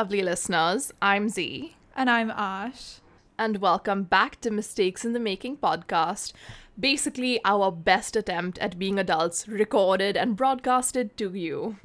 lovely listeners. I'm Z. And I'm Ash. And welcome back to Mistakes in the Making podcast. Basically, our best attempt at being adults recorded and broadcasted to you.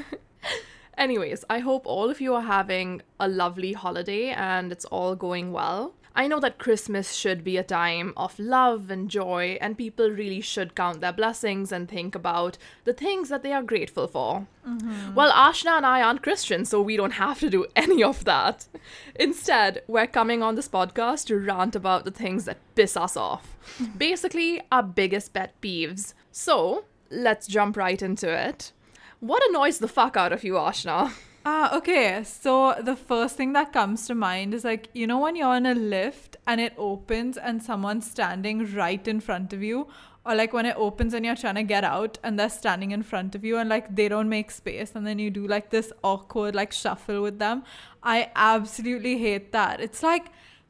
Anyways, I hope all of you are having a lovely holiday and it's all going well. I know that Christmas should be a time of love and joy, and people really should count their blessings and think about the things that they are grateful for. Mm-hmm. Well, Ashna and I aren't Christians, so we don't have to do any of that. Instead, we're coming on this podcast to rant about the things that piss us off. Basically, our biggest pet peeves. So, let's jump right into it. What annoys the fuck out of you, Ashna? Ah, okay. So the first thing that comes to mind is like, you know, when you're in a lift and it opens and someone's standing right in front of you, or like when it opens and you're trying to get out and they're standing in front of you and like they don't make space and then you do like this awkward like shuffle with them. I absolutely hate that. It's like,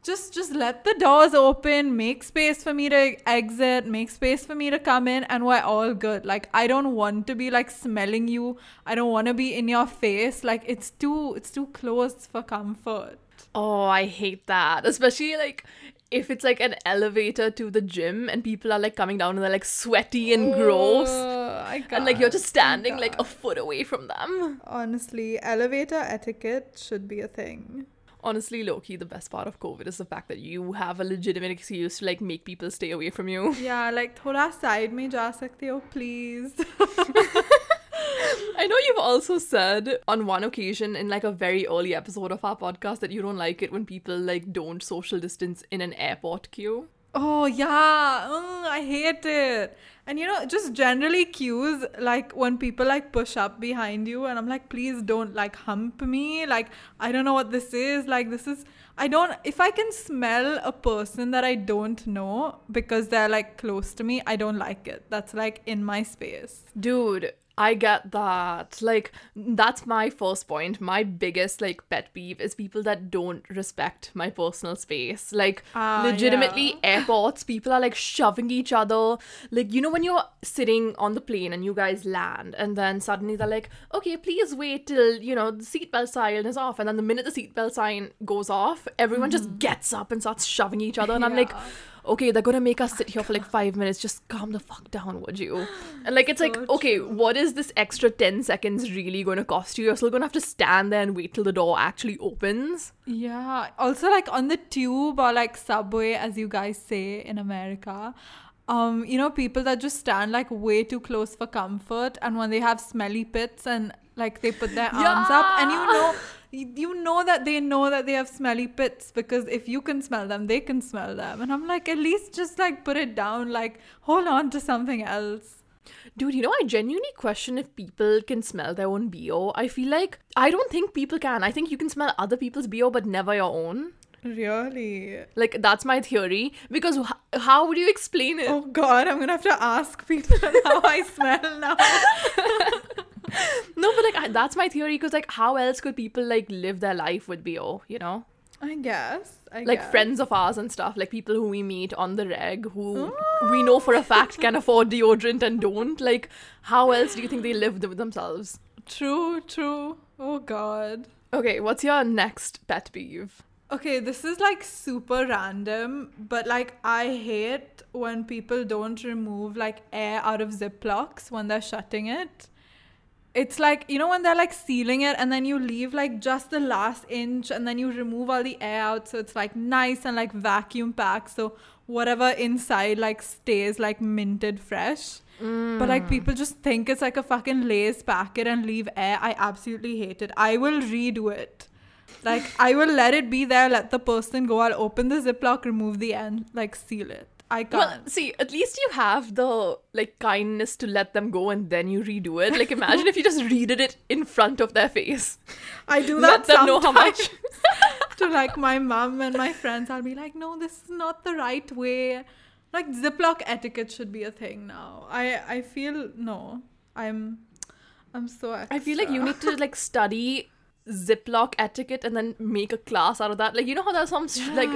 just just let the doors open make space for me to exit make space for me to come in and we're all good. Like i don't want to be like smelling you. I don't want to be in your face. Like it's too it's too close for comfort. Oh i hate that. Especially like if it's like an elevator to the gym and people are like coming down and they're like sweaty and gross. And like you're just standing like a foot away from them. Honestly elevator etiquette should be a thing honestly, Loki, the best part of COVID is the fact that you have a legitimate excuse to like make people stay away from you. Yeah, like thoda side mein ja sakte ho, please. I know you've also said on one occasion in like a very early episode of our podcast that you don't like it when people like don't social distance in an airport queue. Oh yeah, mm, I hate it. And you know, just generally cues like when people like push up behind you, and I'm like, please don't like hump me. Like I don't know what this is. Like this is I don't. If I can smell a person that I don't know because they're like close to me, I don't like it. That's like in my space, dude. I get that. Like, that's my first point. My biggest, like, pet peeve is people that don't respect my personal space. Like, uh, legitimately, yeah. airports, people are like shoving each other. Like, you know, when you're sitting on the plane and you guys land, and then suddenly they're like, okay, please wait till, you know, the seatbelt sign is off. And then the minute the seatbelt sign goes off, everyone mm-hmm. just gets up and starts shoving each other. And yeah. I'm like, okay, they're gonna make us sit here for like five minutes. Just calm the fuck down, would you? And like, it's so like, okay, what is this extra 10 seconds really gonna cost you? You're still gonna have to stand there and wait till the door actually opens. Yeah. Also, like on the tube or like subway, as you guys say in America. Um, you know, people that just stand like way too close for comfort, and when they have smelly pits and like they put their yeah. arms up, and you know, you know that they know that they have smelly pits because if you can smell them, they can smell them. And I'm like, at least just like put it down, like hold on to something else. Dude, you know, I genuinely question if people can smell their own BO. I feel like I don't think people can. I think you can smell other people's BO, but never your own. Really? Like, that's my theory. Because h- how would you explain it? Oh, God, I'm gonna have to ask people how I smell now. no, but like I, that's my theory because like how else could people like live their life with BO, you know? I guess. I like guess. friends of ours and stuff, like people who we meet on the reg who oh. we know for a fact can afford deodorant and don't. Like, how else do you think they live with themselves? True, true. Oh god. Okay, what's your next pet peeve? Okay, this is like super random, but like I hate when people don't remove like air out of Ziplocs when they're shutting it it's like you know when they're like sealing it and then you leave like just the last inch and then you remove all the air out so it's like nice and like vacuum packed so whatever inside like stays like minted fresh mm. but like mm. people just think it's like a fucking Lay's packet and leave air i absolutely hate it i will redo it like i will let it be there let the person go i'll open the ziploc remove the end like seal it I can't. Well, see, at least you have the like kindness to let them go and then you redo it. Like, imagine if you just redid it in front of their face. I do that. Let them know how much. to like my mom and my friends, I'll be like, no, this is not the right way. Like Ziploc etiquette should be a thing now. I I feel no. I'm I'm so. Extra. I feel like you need to like study Ziploc etiquette and then make a class out of that. Like you know how there's some sh- like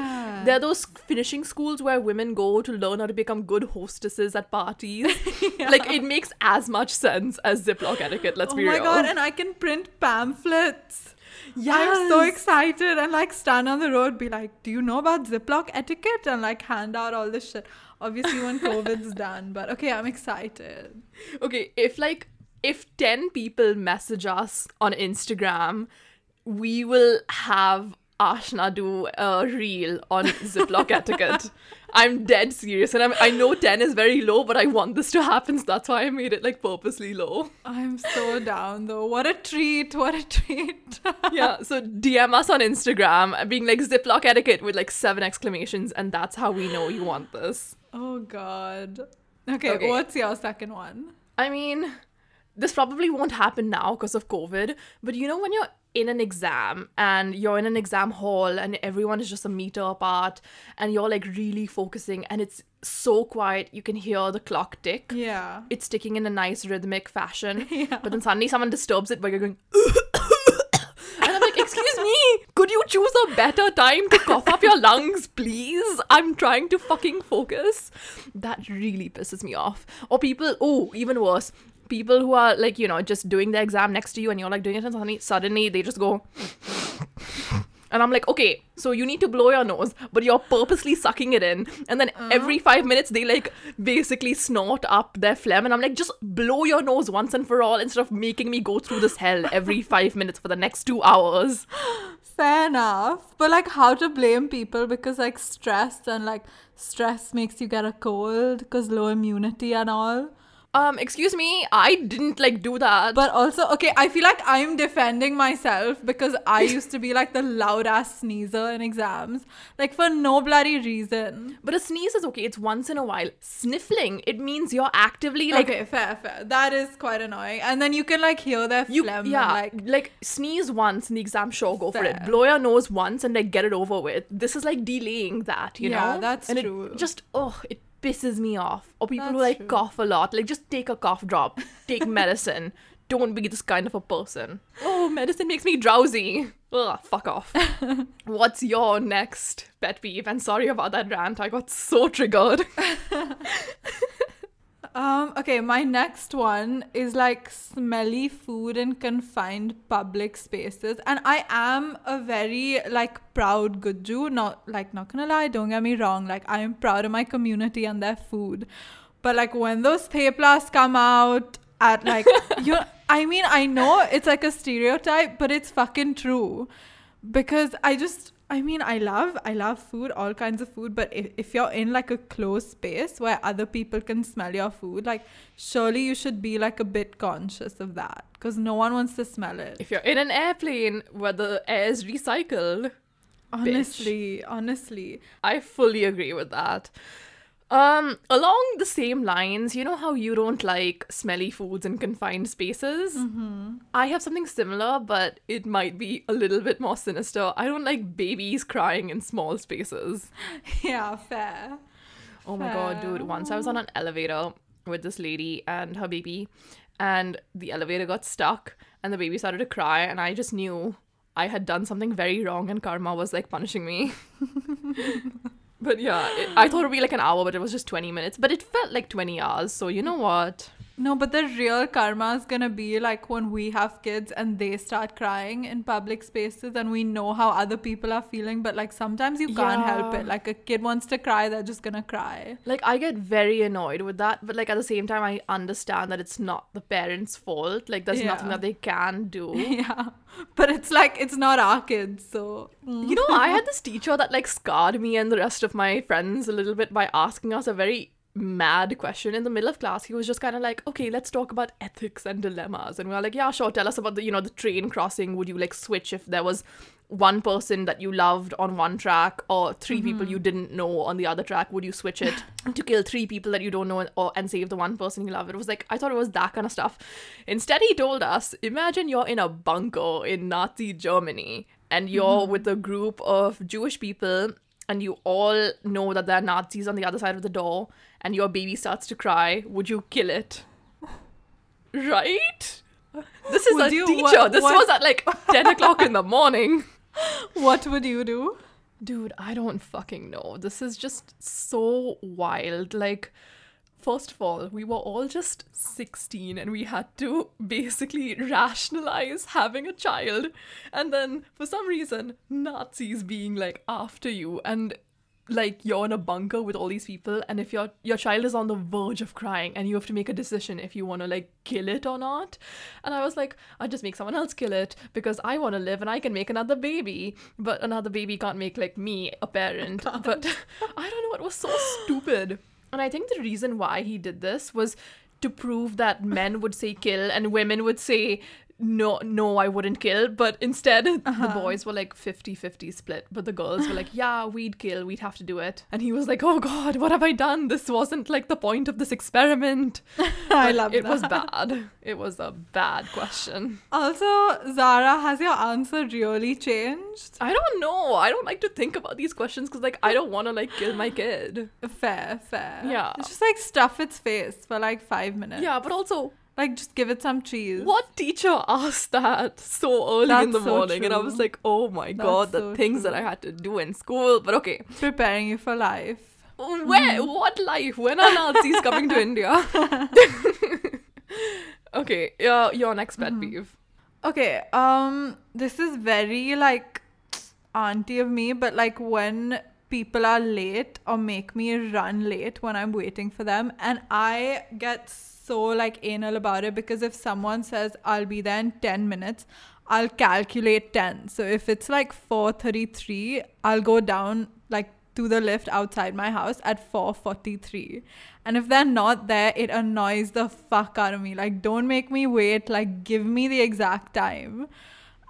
there are those finishing schools where women go to learn how to become good hostesses at parties. Like it makes as much sense as Ziploc etiquette. Let's oh be real. Oh my god, and I can print pamphlets. Yeah, I'm so excited and like stand on the road, be like, Do you know about Ziploc etiquette? And like hand out all this shit. Obviously when COVID's done, but okay, I'm excited. Okay, if like if 10 people message us on Instagram, we will have Ashna do a reel on Ziploc etiquette. I'm dead serious, and I'm, I know 10 is very low, but I want this to happen, so that's why I made it like purposely low. I'm so down though. What a treat, what a treat. Yeah, so DM us on Instagram, being like Ziploc etiquette with like seven exclamations, and that's how we know you want this. oh god. Okay, Okay. what's your second one? I mean, this probably won't happen now because of COVID, but you know, when you're in an exam and you're in an exam hall and everyone is just a meter apart and you're like really focusing and it's so quiet, you can hear the clock tick. Yeah. It's ticking in a nice rhythmic fashion, Yeah. but then suddenly someone disturbs it by going, and I'm like, excuse me, could you choose a better time to cough up your lungs, please? I'm trying to fucking focus. That really pisses me off. Or people, oh, even worse, people who are like, you know, just doing the exam next to you and you're like doing it and suddenly, suddenly they just go. And I'm like, okay, so you need to blow your nose, but you're purposely sucking it in. And then uh-huh. every five minutes, they like basically snort up their phlegm. And I'm like, just blow your nose once and for all instead of making me go through this hell every five minutes for the next two hours. Fair enough. But like how to blame people because like stress and like stress makes you get a cold because low immunity and all. Um, excuse me, I didn't like do that. But also, okay, I feel like I'm defending myself because I used to be like the loud ass sneezer in exams, like for no bloody reason. But a sneeze is okay, it's once in a while. Sniffling, it means you're actively like okay, fair, fair. That is quite annoying. And then you can like hear their you phlegm. yeah like, like sneeze once in the exam sure go for it blow your nose once and like get it over with this is like delaying that you Yeah, know that's and true. it just oh it pisses me off or people who like true. cough a lot like just take a cough drop take medicine. Don't be this kind of a person. Oh medicine makes me drowsy. Ugh, fuck off. What's your next pet peeve? And sorry about that rant i got so triggered Um, okay, my next one is like smelly food in confined public spaces. And I am a very like proud Gujju. Not like not gonna lie, don't get me wrong. Like I am proud of my community and their food. But like when those theplas come out at like you I mean I know it's like a stereotype, but it's fucking true. Because I just I mean I love I love food, all kinds of food, but if, if you're in like a closed space where other people can smell your food, like surely you should be like a bit conscious of that. Because no one wants to smell it. if you're in an airplane where the air is recycled Honestly, honestly. I fully agree with that. Um, along the same lines, you know how you don't like smelly foods in confined spaces? Mm-hmm. I have something similar, but it might be a little bit more sinister. I don't like babies crying in small spaces. Yeah, fair. Oh my god, dude. Once I was on an elevator with this lady and her baby, and the elevator got stuck, and the baby started to cry, and I just knew I had done something very wrong, and karma was like punishing me. but yeah, it, I thought it would be like an hour, but it was just 20 minutes. But it felt like 20 hours, so you know what? No, but the real karma is gonna be like when we have kids and they start crying in public spaces and we know how other people are feeling, but like sometimes you can't help it. Like a kid wants to cry, they're just gonna cry. Like, I get very annoyed with that, but like at the same time, I understand that it's not the parents' fault. Like, there's nothing that they can do. yeah. But it's like it's not our kids, so mm. You know, I had this teacher that like scarred me and the rest of my friends a little bit by asking us a very mad question in the middle of class. He was just kind of like, "Okay, let's talk about ethics and dilemmas." And we were like, "Yeah, sure. Tell us about the, you know, the train crossing. Would you like switch if there was one person that you loved on one track or 3 mm-hmm. people you didn't know on the other track? Would you switch it to kill three people that you don't know or and save the one person you love?" It was like I thought it was that kind of stuff. Instead, he told us, "Imagine you're in a bunker in Nazi Germany." and you're mm-hmm. with a group of Jewish people and you all know that there are Nazis on the other side of the door and your baby starts to cry, would you kill it? Right? This is Would a you- teacher. what- this what- was at like 10 o'clock in the morning. What would you do? Dude, I don't fucking know. This is just so wild. Like, first of all, we were all just 16 and we had to basically rationalize having a child. And then, for some reason, Nazis being like after you and like you're in a bunker with all these people and if your your child is on the verge of crying and you have to make a decision if you want to like kill it or not. And i was like i'll just make someone else kill it because i want to live and i can make another baby. But another baby can't make like me a parent. But i don't know it was so stupid and i think the reason why he did this was to prove that men would say kill and women would say no no i wouldn't kill. But instead the uh-huh. boys were like 50-50 split. But the girls were like yeah we'd kill. We'd have to do it. And he was like oh god what have i done? This wasn't like the point of this experiment. I love it was bad. It was a bad question. Also, Zara, has your answer really changed? i don't know. I don't like to think about these questions because like i don't want to like kill my kid. Fair, fair. Yeah. It's just like stuff its face for like five minutes. yeah but also Like just give it some cheese. What teacher asked that so early in the so morning? And I was like, oh my That's god, the so things that. I had to do in school. But okay, Preparing you for life. where? What life? When are Nazis coming to India? okay, your your next pet peeve. Okay, um, this is very like auntie of me, but like when people are late or make me run late when I'm waiting for them, and I get so like anal about it because if someone says I'll be there in 10 minutes, I'll calculate 10. So if it's like 4:33, I'll go down like to the lift outside my house at 4:43. And if they're not there, it annoys the fuck out of me. Like don't make me wait, like give me the exact time.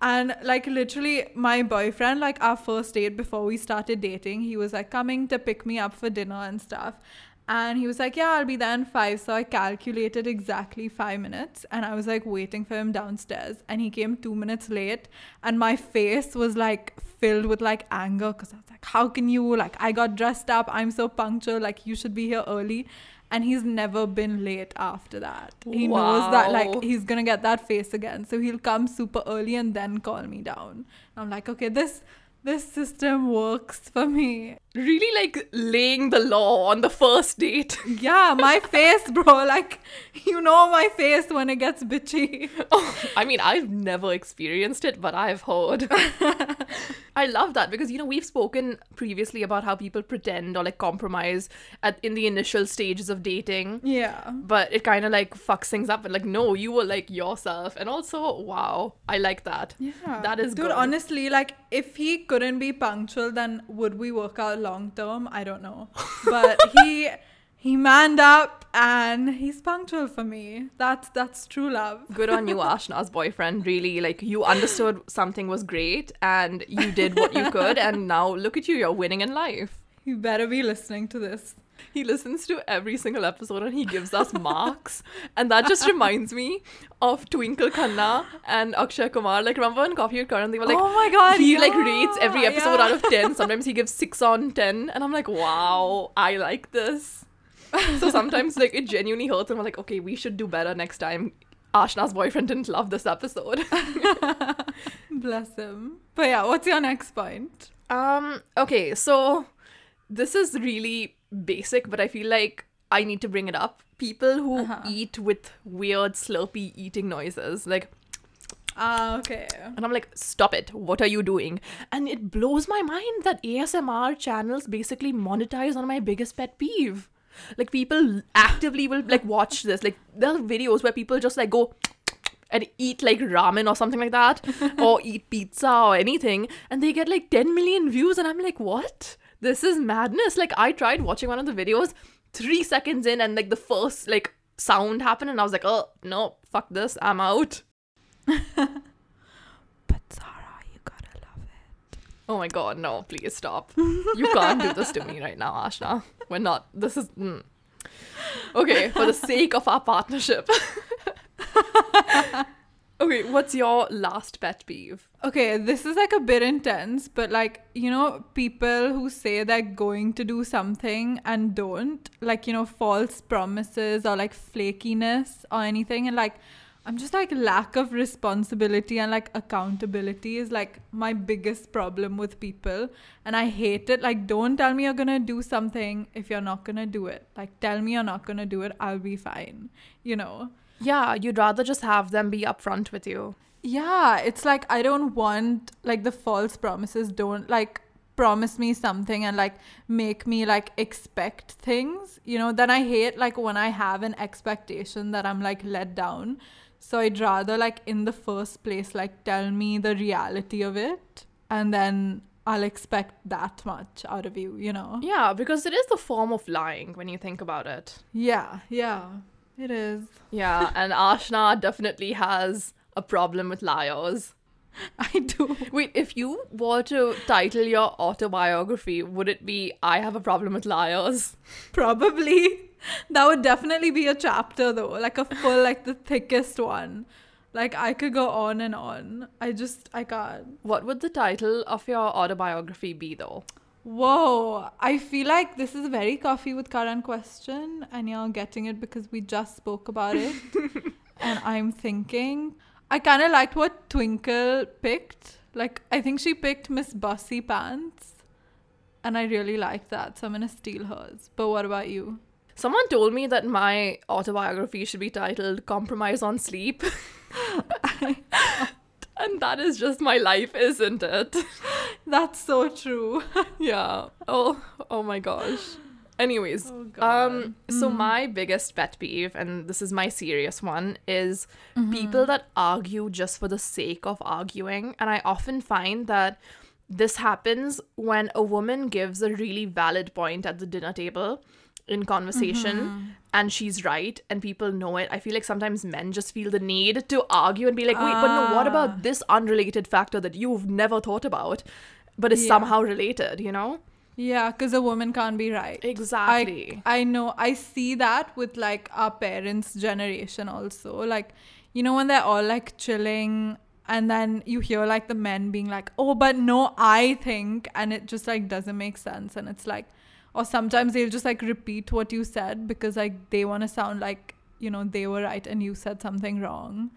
And like literally my boyfriend like our first date before we started dating, he was like coming to pick me up for dinner and stuff. And he was like, Yeah, I'll be there in five. So I calculated exactly five minutes and I was like waiting for him downstairs. And he came two minutes late. And my face was like filled with like anger because I was like, How can you? Like, I got dressed up. I'm so punctual. Like, you should be here early. And he's never been late after that. He knows that like he's gonna get that face again. So he'll come super early and then call me down. I'm like, okay, this this system works for me. Really like laying the law on the first date. Yeah, my face, bro. Like, you know my face when it gets bitchy. Oh, I mean, I've never experienced it, but I've heard. I love that because you know we've spoken previously about how people pretend or like compromise at in the initial stages of dating. Yeah. But it kind of like fucks things up. And like, no, you were like yourself. And also, wow, I like that. Yeah. That is Dude, good. honestly, like, if he couldn't be punctual, then would we work out long term? I don't know. But he. He manned up and he's punctual for me. That's that's true love. Good on you, Ashna's boyfriend. Really, like you understood something was great and you did what you could, and now look at you, you're winning in life. You better be listening to this. He listens to every single episode and he gives us marks. And that just reminds me of Twinkle Khanna and Akshay Kumar. Like, remember in Coffee with Karan? They were like, Oh my God, He like yeah, rates every episode yeah. out of 10. Sometimes he gives 6 on 10. And I'm like, wow, I like this. So sometimes, like, it genuinely hurts. And we're like, okay, we should do better next time. Ashna's boyfriend didn't love this episode. Bless him. But yeah, what's your next point? Um, okay, so this is really basic, but I feel like I need to bring it up. People who Uh-huh. eat with weird slurpy eating noises, like, Ah, okay. and I'm like, stop it, what are you doing? And it blows my mind that ASMR channels basically monetize on my biggest pet peeve. Like, people actively will like watch this. Like, there are videos where people just like go and eat like ramen or something like that, or eat pizza or anything, and they get like 10 million views, and I'm like, what? This is madness. Like, I tried watching one of the videos three seconds in, and like the first like sound happened, and I was like, oh, no, fuck this, I'm out. But Zara, you gotta love it. Oh my god, no, please stop. You can't do this to me right now, Ashna. We're not. This is. Mm. Okay, for the sake of our partnership. okay, what's your last pet peeve? Okay, this is like a bit intense, but like, you know, people who say they're going to do something and don't, like, you know, false promises or like flakiness or anything. And like, I'm just like lack of responsibility and like accountability is like my biggest problem with people. And I hate it. Like, don't tell me you're gonna do something if you're not gonna do it. Like, tell me you're not gonna do it, I'll be fine. You know? Yeah, you'd rather just have them be upfront with you. Yeah, it's like I don't want like the false promises don't like promise me something and like make me like expect things. You know, then I hate like when I have an expectation that I'm like let down. So I'd rather like in the first place like tell me the reality of it and then I'll expect that much out of you, you know? Yeah, because it is the form of lying when you think about it. Yeah, yeah. It is. Yeah, and Ashna definitely has a problem with liars. I do. Wait, if you were to title your autobiography, would it be I have a problem with liars? Probably. That would definitely be a chapter though, like a full, like the thickest one. Like I could go on and on. I just, I can't. What would the title of your autobiography be though? Whoa, I feel like this is a very coffee with Karan question, and you're getting it because we just spoke about it. and I'm thinking, I kind of liked what Twinkle picked. Like, I think she picked Miss Bossy Pants, and I really liked that, so I'm gonna steal hers. But what about you? Someone told me that my autobiography should be titled Compromise on Sleep. and that is just my life, isn't it? That's so true. yeah. Oh, oh my gosh. Anyways, Oh, um, so my biggest pet peeve, and this is my serious one, is people that argue just for the sake of arguing. And I often find that this happens when a woman gives a really valid point at the dinner table in conversation and she's right and people know it. I feel like sometimes men just feel the need to argue and be like, wait, but no, what Ah. about this unrelated factor that you've never thought about, but is Yeah. somehow related, you know? Yeah, because a woman can't be right. Exactly. I, I know. I see that with like our parents' generation also. Like, you know, when they're all like chilling and then you hear like the men being like, oh, but no, I think. And it just like doesn't make sense. And it's like, or sometimes they'll just like repeat what you said because like they want to sound like, you know, they were right and you said something wrong.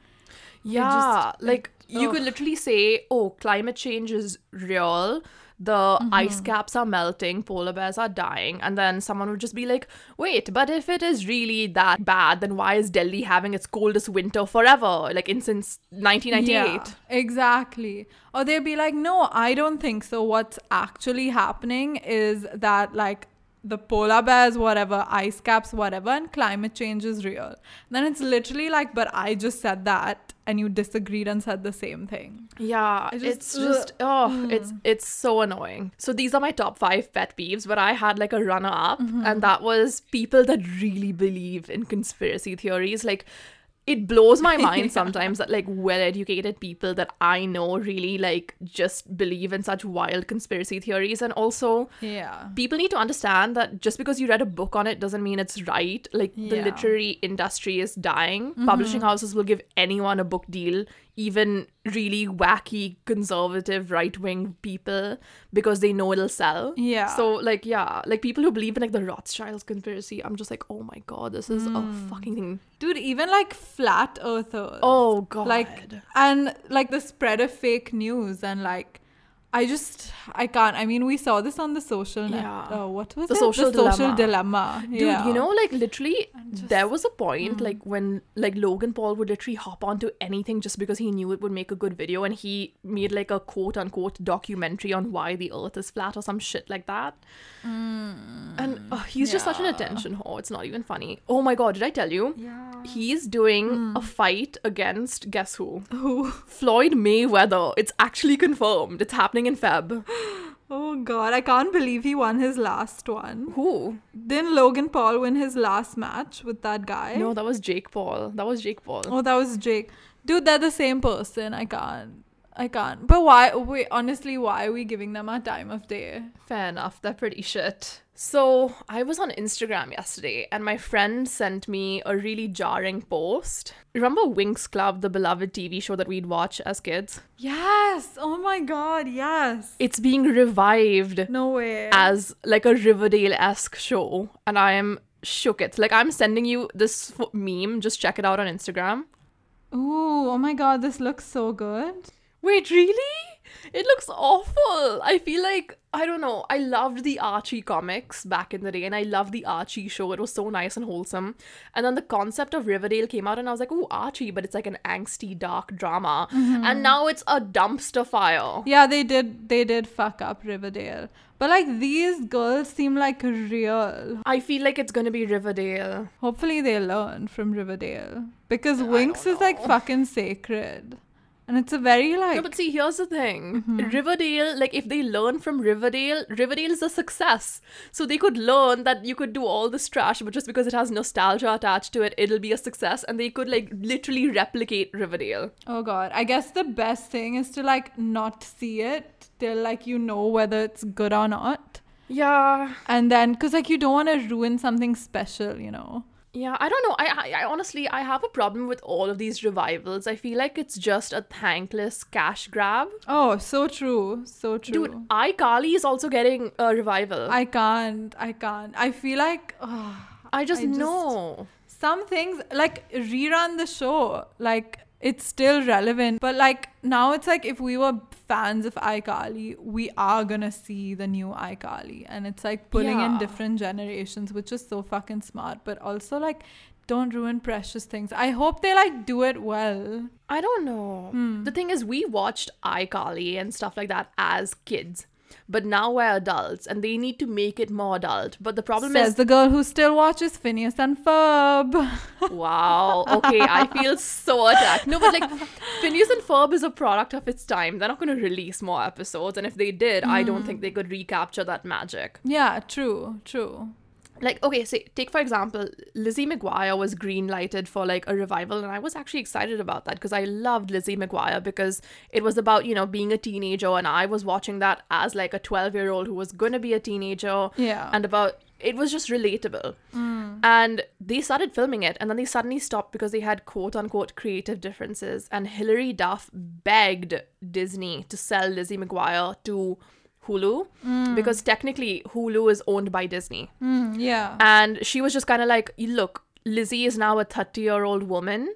Yeah, just, like like, you oh. could literally say, "Oh, climate change is real. The Mm-hmm. ice caps are melting, polar bears are dying." And then someone would just be like, "Wait, but if it is really that bad, then why is Delhi having its coldest winter forever, like in since 1998?" Yeah, exactly. Or they'd be like, no, I don't think so. What's actually happening is that, like, the polar bears, whatever, ice caps, whatever, and climate change is real. Then it's literally like, but I just said that, and you disagreed and said the same thing. Yeah, just- it's just uh, oh, mm. it's it's so annoying. So these are my top five pet peeves, but I had like a runner up, and mm-hmm. that was people that really believe in conspiracy theories. Like, it blows my mind sometimes that like well-educated people that I know really like just believe in such wild conspiracy theories, and also Yeah. people need to understand that just because you read a book on it doesn't mean it's right. Like the literary industry is dying. Mm-hmm. Publishing houses will give anyone a book deal, even really wacky conservative right wing people, because they know it'll sell. Yeah. So like yeah, like people who believe in like the Rothschilds conspiracy, I'm just like, oh my god, this is a hmm. fucking thing. Dude, even like flat earthers. Oh god. like and like the spread of fake news and like I just I can't. I mean, we saw this on the social net. Yeah. Oh, what was The it? Social the social Dilemma. dilemma. Dude, yeah. you know, like literally, just- there was a point mm. like when like Logan Paul would literally hop onto anything just because he knew it would make a good video, and he made like a quote unquote documentary on why the Earth is flat or some shit like that. Mm. and uh, he's just such an attention whore. It's not even funny. Oh my god, did I tell you? Yeah. He's doing mm. a fight against guess who? Who? Floyd Mayweather. It's actually confirmed. It's happening in Feb. Oh God, I can't believe he won his last one. Who? Didn't Logan Paul win his last match with that guy? No, that was Jake Paul. That was Jake Paul. Oh, that was Jake. Dude, they're the same person. I can't. I can't. But why? Wait, honestly, why are we giving them our time of day? Fair enough. They're pretty shit. So I was on Instagram yesterday and my friend sent me a really jarring post. Remember Winx Club, the beloved TV show that we'd watch as kids? Yes. Oh my God. Yes. It's being revived No way. as like a Riverdale esque show. And I am shook it. Like I'm sending you this f- meme. Just check it out on Instagram. Ooh, oh my god, this looks so good. Wait, really? It looks awful. I feel like I don't know. I loved the Archie comics back in the day, and I loved the Archie show. It was so nice and wholesome. And then the concept of Riverdale came out, and I was like, "Oh, Archie!" But it's like an angsty, dark drama. Mm-hmm. And now it's a dumpster fire. Yeah, they did they did fuck up Riverdale. But like these girls seem like real. I feel like it's gonna be Riverdale. Hopefully they learn from Riverdale. Because Winx is like fucking sacred. And it's a very like No, but see, here's the thing. Mm-hmm. Riverdale, like, if they learn from Riverdale, Riverdale is a success. So they could learn that you could do all this trash, but just because it has nostalgia attached to it, it'll be a success. And they could, like, literally replicate Riverdale. Oh god. I guess the best thing is to like not see it till like you know whether it's good or not. Yeah. And then cuz like you don't want to ruin something special, you know. Yeah, I don't know. I, I, I honestly, I have a problem with all of these revivals. I feel like it's just a thankless cash grab. Oh, so true. So true. Dude, iCarly is also getting a revival. I, I can't. I can't. I feel like ugh, just I just- know. some things like rerun the show. Like it's still relevant, but like now it's like if we were fans of iCarly, we are gonna see the new iCarly, and it's like pulling in different generations, which is so fucking smart. But also like, don't ruin precious things. I hope they like do it well. I don't know. Hmm. The thing is, we watched iCarly and stuff like that as kids, but now we're adults and they need to make it more adult. But the problem Says is, the girl who still watches Phineas and Ferb. wow, okay, I feel so attacked. No, but like, Phineas and Ferb is a product of its time. They're not going to release more episodes, and if they did, I don't Hmm. think they could recapture that magic. yeah, true, true. Like okay say take for example lizzie mcguire was green lighted for like a revival and i was actually excited about that because i loved lizzie mcguire because it was about you know being a teenager and i was watching that as like a 12 year old who was gonna be a teenager Yeah. and about it was just relatable mm. and they started filming it and then they suddenly stopped because they had quote unquote creative differences and hilary duff begged disney to sell lizzie mcguire to hulu because technically hulu is owned by disney Mm, yeah. and she was just kind of like, look, Lizzie is now a 30 year old woman.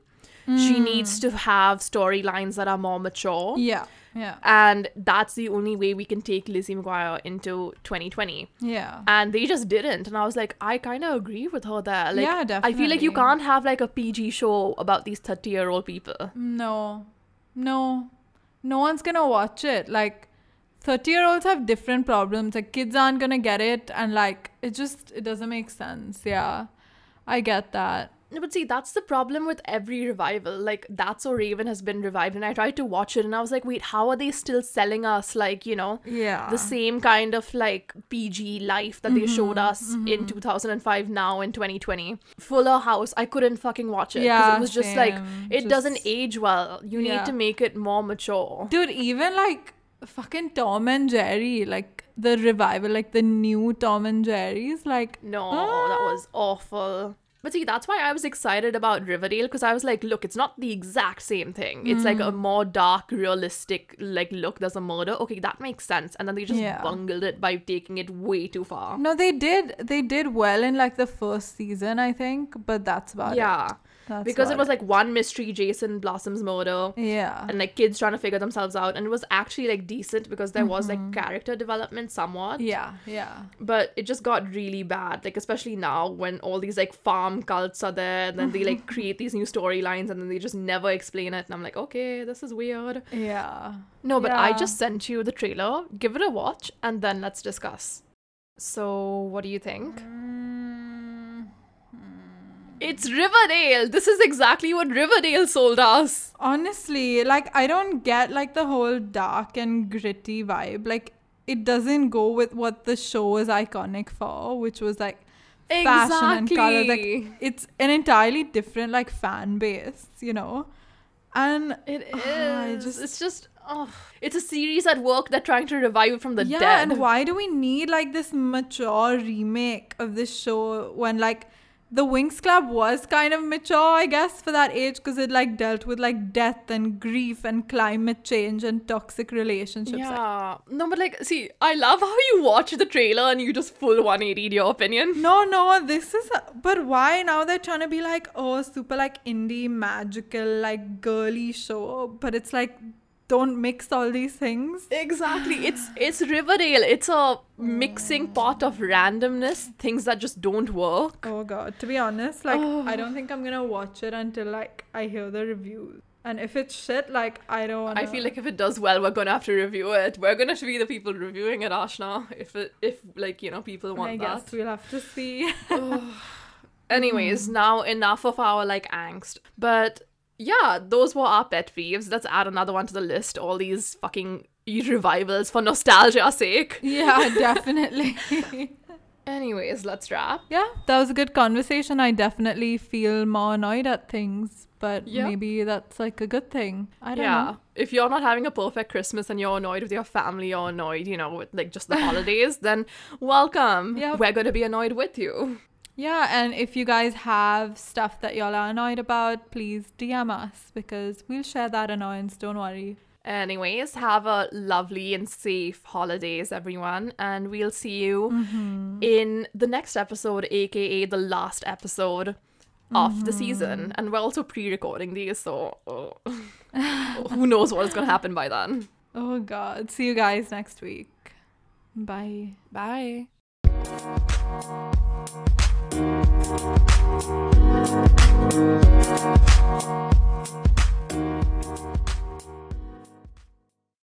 She needs to have storylines that are more mature. Yeah. Yeah. And that's the only way we can take Lizzie McGuire into 2020. Yeah. And they just didn't. And I was like, I kind of agree with her there. Like, Yeah, I feel like you can't have like a PG show about these 30 year old people. No. No. No one's gonna watch it. Like 30 year olds have different problems. Like kids aren't gonna get it and like it just it doesn't make sense. Yeah. I get that. No, but see, that's the problem with every revival. Like, That's So Raven has been revived, and I tried to watch it, and I was like, wait, how are they still selling us, like, you know, Yeah. the same kind of like PG life that they mm-hmm, showed us in mm-hmm. 2005 now in 2020. Fuller House, I couldn't fucking watch it. Yeah, it was just like, same. it doesn't age well. You Yeah. need to make it more mature. Dude, even like fucking Tom and Jerry, like the revival, like the new Tom and Jerry's, like No, Ah. that was awful. But see, that's why I was excited about Riverdale because I was like, look, it's not the exact same thing. It's like Hmm. a more dark, realistic like look. There's a murder. Okay, that makes sense. And then they just Yeah. bungled it by taking it way too far. No, they did they did well in like the first season, I think, but that's about it. yeah, That's because it was like one mystery, Jason Blossom's murder. Yeah. and like kids trying to figure themselves out. And it was actually like decent because there was Mm-hmm. like character development somewhat. Yeah, yeah. but it just got really bad. Like especially now when all these like farm cults are there. And then they like create these new storylines and then they just never explain it. And i'm like okay this is weird. Yeah. no but i just sent you the trailer. Give it a watch and then let's discuss. So what do you think? Mm, it's riverdale this is exactly what riverdale sold us honestly, like I don't get like the whole dark and gritty vibe. Like it doesn't go with what the show is iconic for, which was like fashion and color. Like it's an entirely different like fan base, you know. And It is. I just- it's just. Oh, it's a series at work they're trying to revive it from the yeah, dead. and why do we need like this mature remake of this show when like the Winx Club was kind of mature, I guess, for that age because it like dealt with like death and grief and climate change and toxic relationships. Yeah. No, but like, see, I love how you watch the trailer and you just full 180 your opinion. No, no, this is. A, but why now they're trying to be like, oh, super like indie, magical, like girly show, but it's like don't mix all these things. Exactly. It's it's Riverdale. It's a mixing mm. pot of randomness, things that just don't work. Oh god. To be honest, like oh. I don't think I'm gonna watch it until like I hear the reviews. And if it's shit, like I don't. Wanna... I feel like if it does well, we're gonna have to review it. We're gonna be the people reviewing it, Ashna. If it, if like you know people want I that. guess we'll have to see. Anyways, now enough of our like angst. But yeah, those were our pet peeves. Let's add another one to the list. All these fucking revivals for nostalgia's sake. Yeah, definitely. Anyways, let's wrap. Yeah, that was a good conversation. I definitely feel more annoyed at things, but maybe that's like a good thing. I don't yeah. know. If you're not having a perfect Christmas and you're annoyed with your family or annoyed, you know, with like just the holidays, then welcome. Yeah. We're going to be annoyed with you. Yeah, and if you guys have stuff that y'all are annoyed about, please DM us because we'll share that annoyance. Don't worry. Anyways, have a lovely and safe holidays, everyone, and we'll see you mm-hmm. in the next episode, aka the last episode mm-hmm. of the season. Mm-hmm. And we're also pre recording these, so oh, who knows what is going to happen by then. Oh, God. See you guys next week. Bye. Bye. We'll be right.